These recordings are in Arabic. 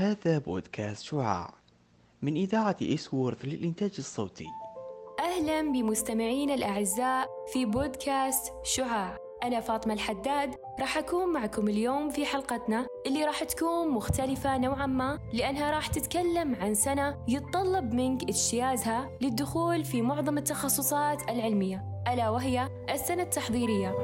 هذا بودكاست شعاع. من إذاعة إسوورث للإنتاج الصوتي. أهلا بمستمعينا الأعزاء في بودكاست شعاع. أنا فاطمة الحداد راح أكون معكم اليوم في حلقتنا اللي راح تكون مختلفة نوعا ما لأنها راح تتكلم عن سنة يتطلب منك اجتيازها للدخول في معظم التخصصات العلمية ألا وهي السنة التحضيرية.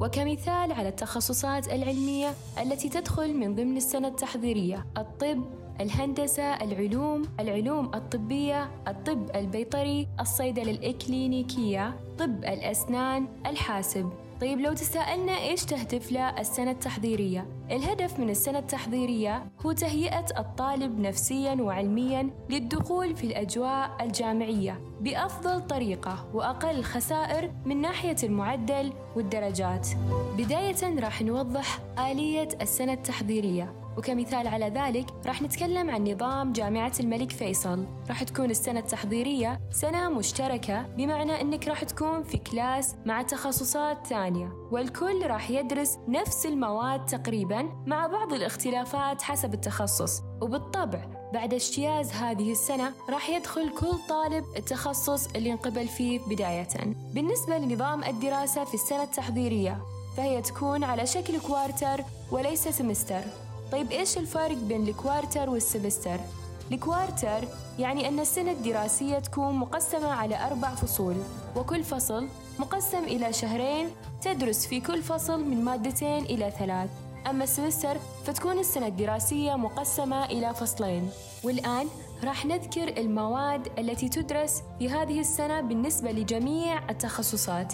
وكمثال على التخصصات العلمية التي تدخل من ضمن السنة التحضيرية الطب الهندسة العلوم العلوم الطبية الطب البيطري الصيدلة الإكلينيكية طب الأسنان الحاسب. طيب لو تساءلنا إيش تهدف له السنة التحضيرية؟ الهدف من السنة التحضيرية هو تهيئة الطالب نفسياً وعلمياً للدخول في الأجواء الجامعية بأفضل طريقة وأقل خسائر من ناحية المعدل والدرجات. بداية راح نوضح آلية السنة التحضيرية وكمثال على ذلك راح نتكلم عن نظام جامعة الملك فيصل. راح تكون السنة التحضيرية سنة مشتركة بمعنى أنك راح تكون في كلاس مع تخصصات ثانية. والكل راح يدرس نفس المواد تقريبا مع بعض الاختلافات حسب التخصص. وبالطبع بعد اجتياز هذه السنة راح يدخل كل طالب التخصص اللي انقبل فيه بداية. بالنسبة لنظام الدراسة في السنة التحضيرية فهي تكون على شكل quarter وليس semester طيب إيش الفرق بين ال quarter وال semester؟ ال quarter يعني أن السنة الدراسية تكون مقسمة على أربع فصول وكل فصل مقسم إلى شهرين تدرس في كل فصل من مادتين إلى ثلاث. أما ال semester فتكون السنة الدراسية مقسمة إلى فصلين. والآن راح نذكر المواد التي تدرس في هذه السنة بالنسبة لجميع التخصصات.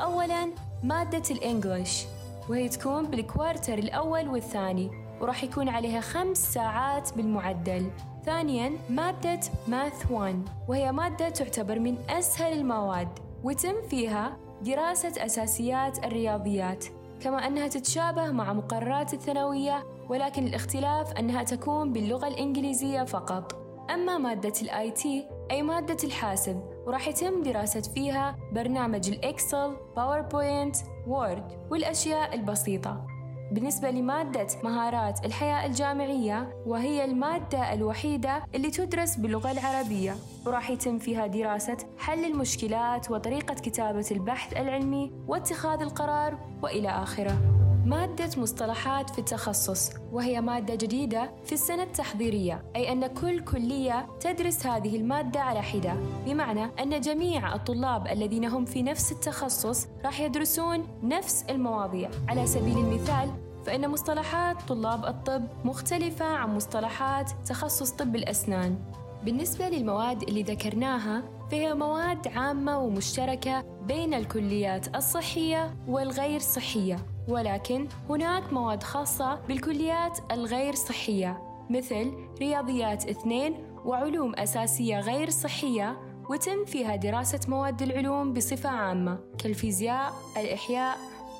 أولاً مادة ال English وهي تكون بال quarter الأول والثاني. وراح يكون عليها خمس ساعات بالمعدل. ثانياً مادة Math 1 وهي مادة تعتبر من أسهل المواد. وتم فيها دراسة أساسيات الرياضيات كما أنها تتشابه مع مقررات الثانوية ولكن الاختلاف أنها تكون باللغة الإنجليزية فقط. أما مادة ال IT أي مادة الحاسب وراح يتم دراسة فيها برنامج ال Excel، PowerPoint، وورد والأشياء البسيطة. بالنسبة لمادة مهارات الحياة الجامعية وهي المادة الوحيدة اللي تدرس باللغة العربية. وراح يتم فيها دراسة حل المشكلات وطريقة كتابة البحث العلمي واتخاذ القرار وإلى آخره. مادة مصطلحات في التخصص وهي مادة جديدة في السنة التحضيرية أي أن كل كلية تدرس هذه المادة على حدة. بمعنى أن جميع الطلاب الذين هم في نفس التخصص راح يدرسون نفس المواضيع. على سبيل المثال فإن مصطلحات طلاب الطب مختلفة عن مصطلحات تخصص طب الأسنان. بالنسبة للمواد اللي ذكرناها فهي مواد عامة ومشتركة بين الكليات الصحية والغير صحية. ولكن هناك مواد خاصة بالكليات الغير صحية مثل رياضيات اثنين وعلوم أساسية غير صحية وتم فيها دراسة مواد العلوم بصفة عامة كالفيزياء، الإحياء،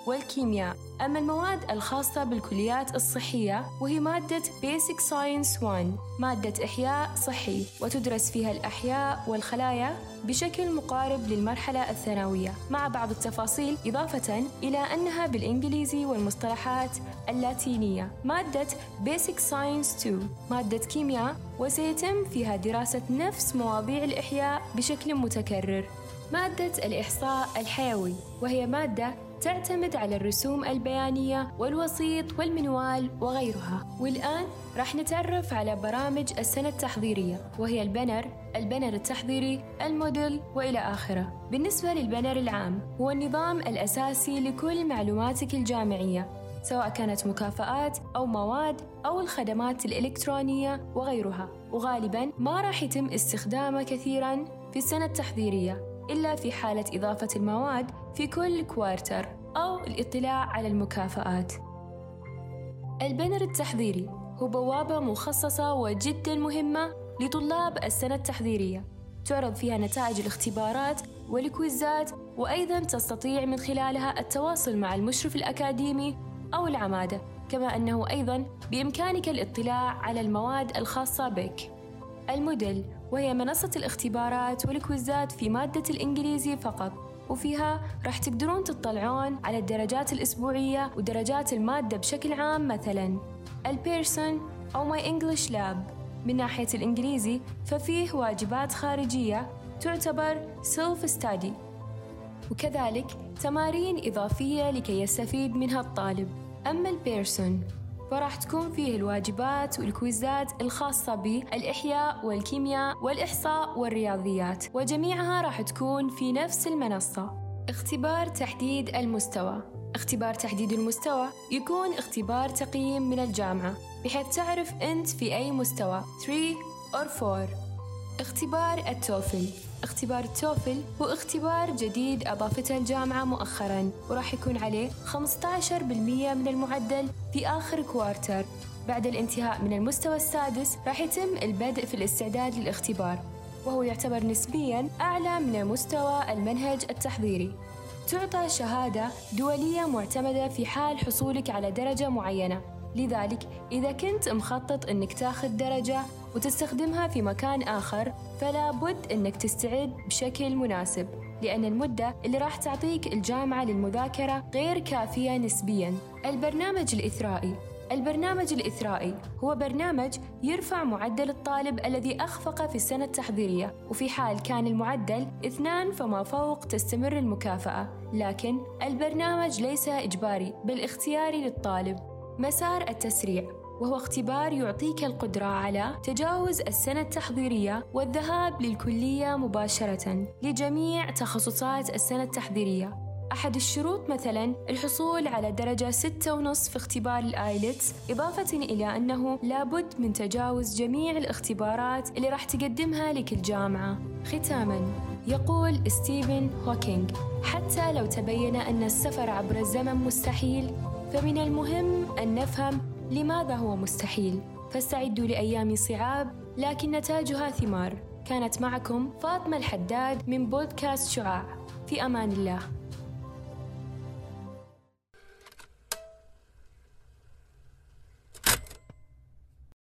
والكيمياء. أما المواد الخاصة بالكليات الصحية وهي مادة Basic Science 1 مادة إحياء صحي وتدرس فيها الأحياء والخلايا بشكل مقارب للمرحلة الثانوية مع بعض التفاصيل إضافة إلى أنها بالإنجليزي والمصطلحات اللاتينية. مادة Basic Science 2 مادة كيمياء وسيتم فيها دراسة نفس مواضيع الإحياء بشكل متكرر. مادة الإحصاء الحيوي وهي مادة تعتمد على الرسوم البيانية والوسيط والمنوال وغيرها. والآن راح نتعرف على برامج السنة التحضيرية وهي البنر البنر التحضيري الموديل وإلى آخره. بالنسبة للبنر العام هو النظام الأساسي لكل معلوماتك الجامعية سواء كانت مكافآت أو مواد أو الخدمات الإلكترونية وغيرها. وغالبا ما راح يتم استخدامه كثيرا في السنة التحضيرية. إلا في حالة إضافة المواد في كل كوارتر أو الاطلاع على المكافآت. البنر التحضيري هو بوابة مخصصة وجدا مهمة لطلاب السنة التحضيرية تعرض فيها نتائج الاختبارات والكويزات وأيضا تستطيع من خلالها التواصل مع المشرف الأكاديمي أو العمادة كما أنه أيضا بإمكانك الاطلاع على المواد الخاصة بك الموديل وهي منصة الاختبارات والكويزات في مادة الإنجليزي فقط. وفيها راح تقدرون تطلعون على الدرجات الأسبوعية ودرجات المادة بشكل عام مثلا. البيرسون أو My English Lab. من ناحية الإنجليزي ففيه واجبات خارجية تعتبر Self Study وكذلك تمارين إضافية لكي يستفيد منها الطالب. أما البيرسون فراح تكون فيه الواجبات والكويزات الخاصة بالإحياء والكيمياء والإحصاء والرياضيات وجميعها راح تكون في نفس المنصة. اختبار تحديد المستوى. اختبار تحديد المستوى يكون اختبار تقييم من الجامعة بحيث تعرف أنت في أي مستوى 3 or 4 اختبار التوفل. اختبار التوفل هو اختبار جديد أضافته الجامعة مؤخرا وراح يكون عليه 15% من المعدل في آخر كوارتر بعد الانتهاء من المستوى السادس راح يتم البدء في الاستعداد للاختبار وهو يعتبر نسبيا أعلى من مستوى المنهج التحضيري. تعطى شهادة دولية معتمدة في حال حصولك على درجة معينة. لذلك إذا كنت مخطط أنك تاخذ درجة وتستخدمها في مكان آخر فلا بد أنك تستعد بشكل مناسب لأن المدة اللي راح تعطيك الجامعة للمذاكرة غير كافية نسبياً. البرنامج الإثرائي. البرنامج الإثرائي هو برنامج يرفع معدل الطالب الذي أخفق في السنة التحضيرية وفي حال كان المعدل اثنان فما فوق تستمر المكافأة. لكن البرنامج ليس إجباري بل اختياري للطالب. مسار التسريع. وهو اختبار يعطيك القدرة على تجاوز السنة التحضيرية والذهاب للكلية مباشرة لجميع تخصصات السنة التحضيرية. أحد الشروط مثلا الحصول على درجة ستة ونص في اختبار ال IELTS إضافة إلى أنه لابد من تجاوز جميع الاختبارات اللي راح تقدمها لك الجامعة. ختاما يقول ستيفن هوكينج حتى لو تبين أن السفر عبر الزمن مستحيل فمن المهم أن نفهم لماذا هو مستحيل؟ فاستعدوا لأيام صعاب لكن نتاجها ثمار. كانت معكم فاطمة الحداد من بودكاست شعاع. في أمان الله.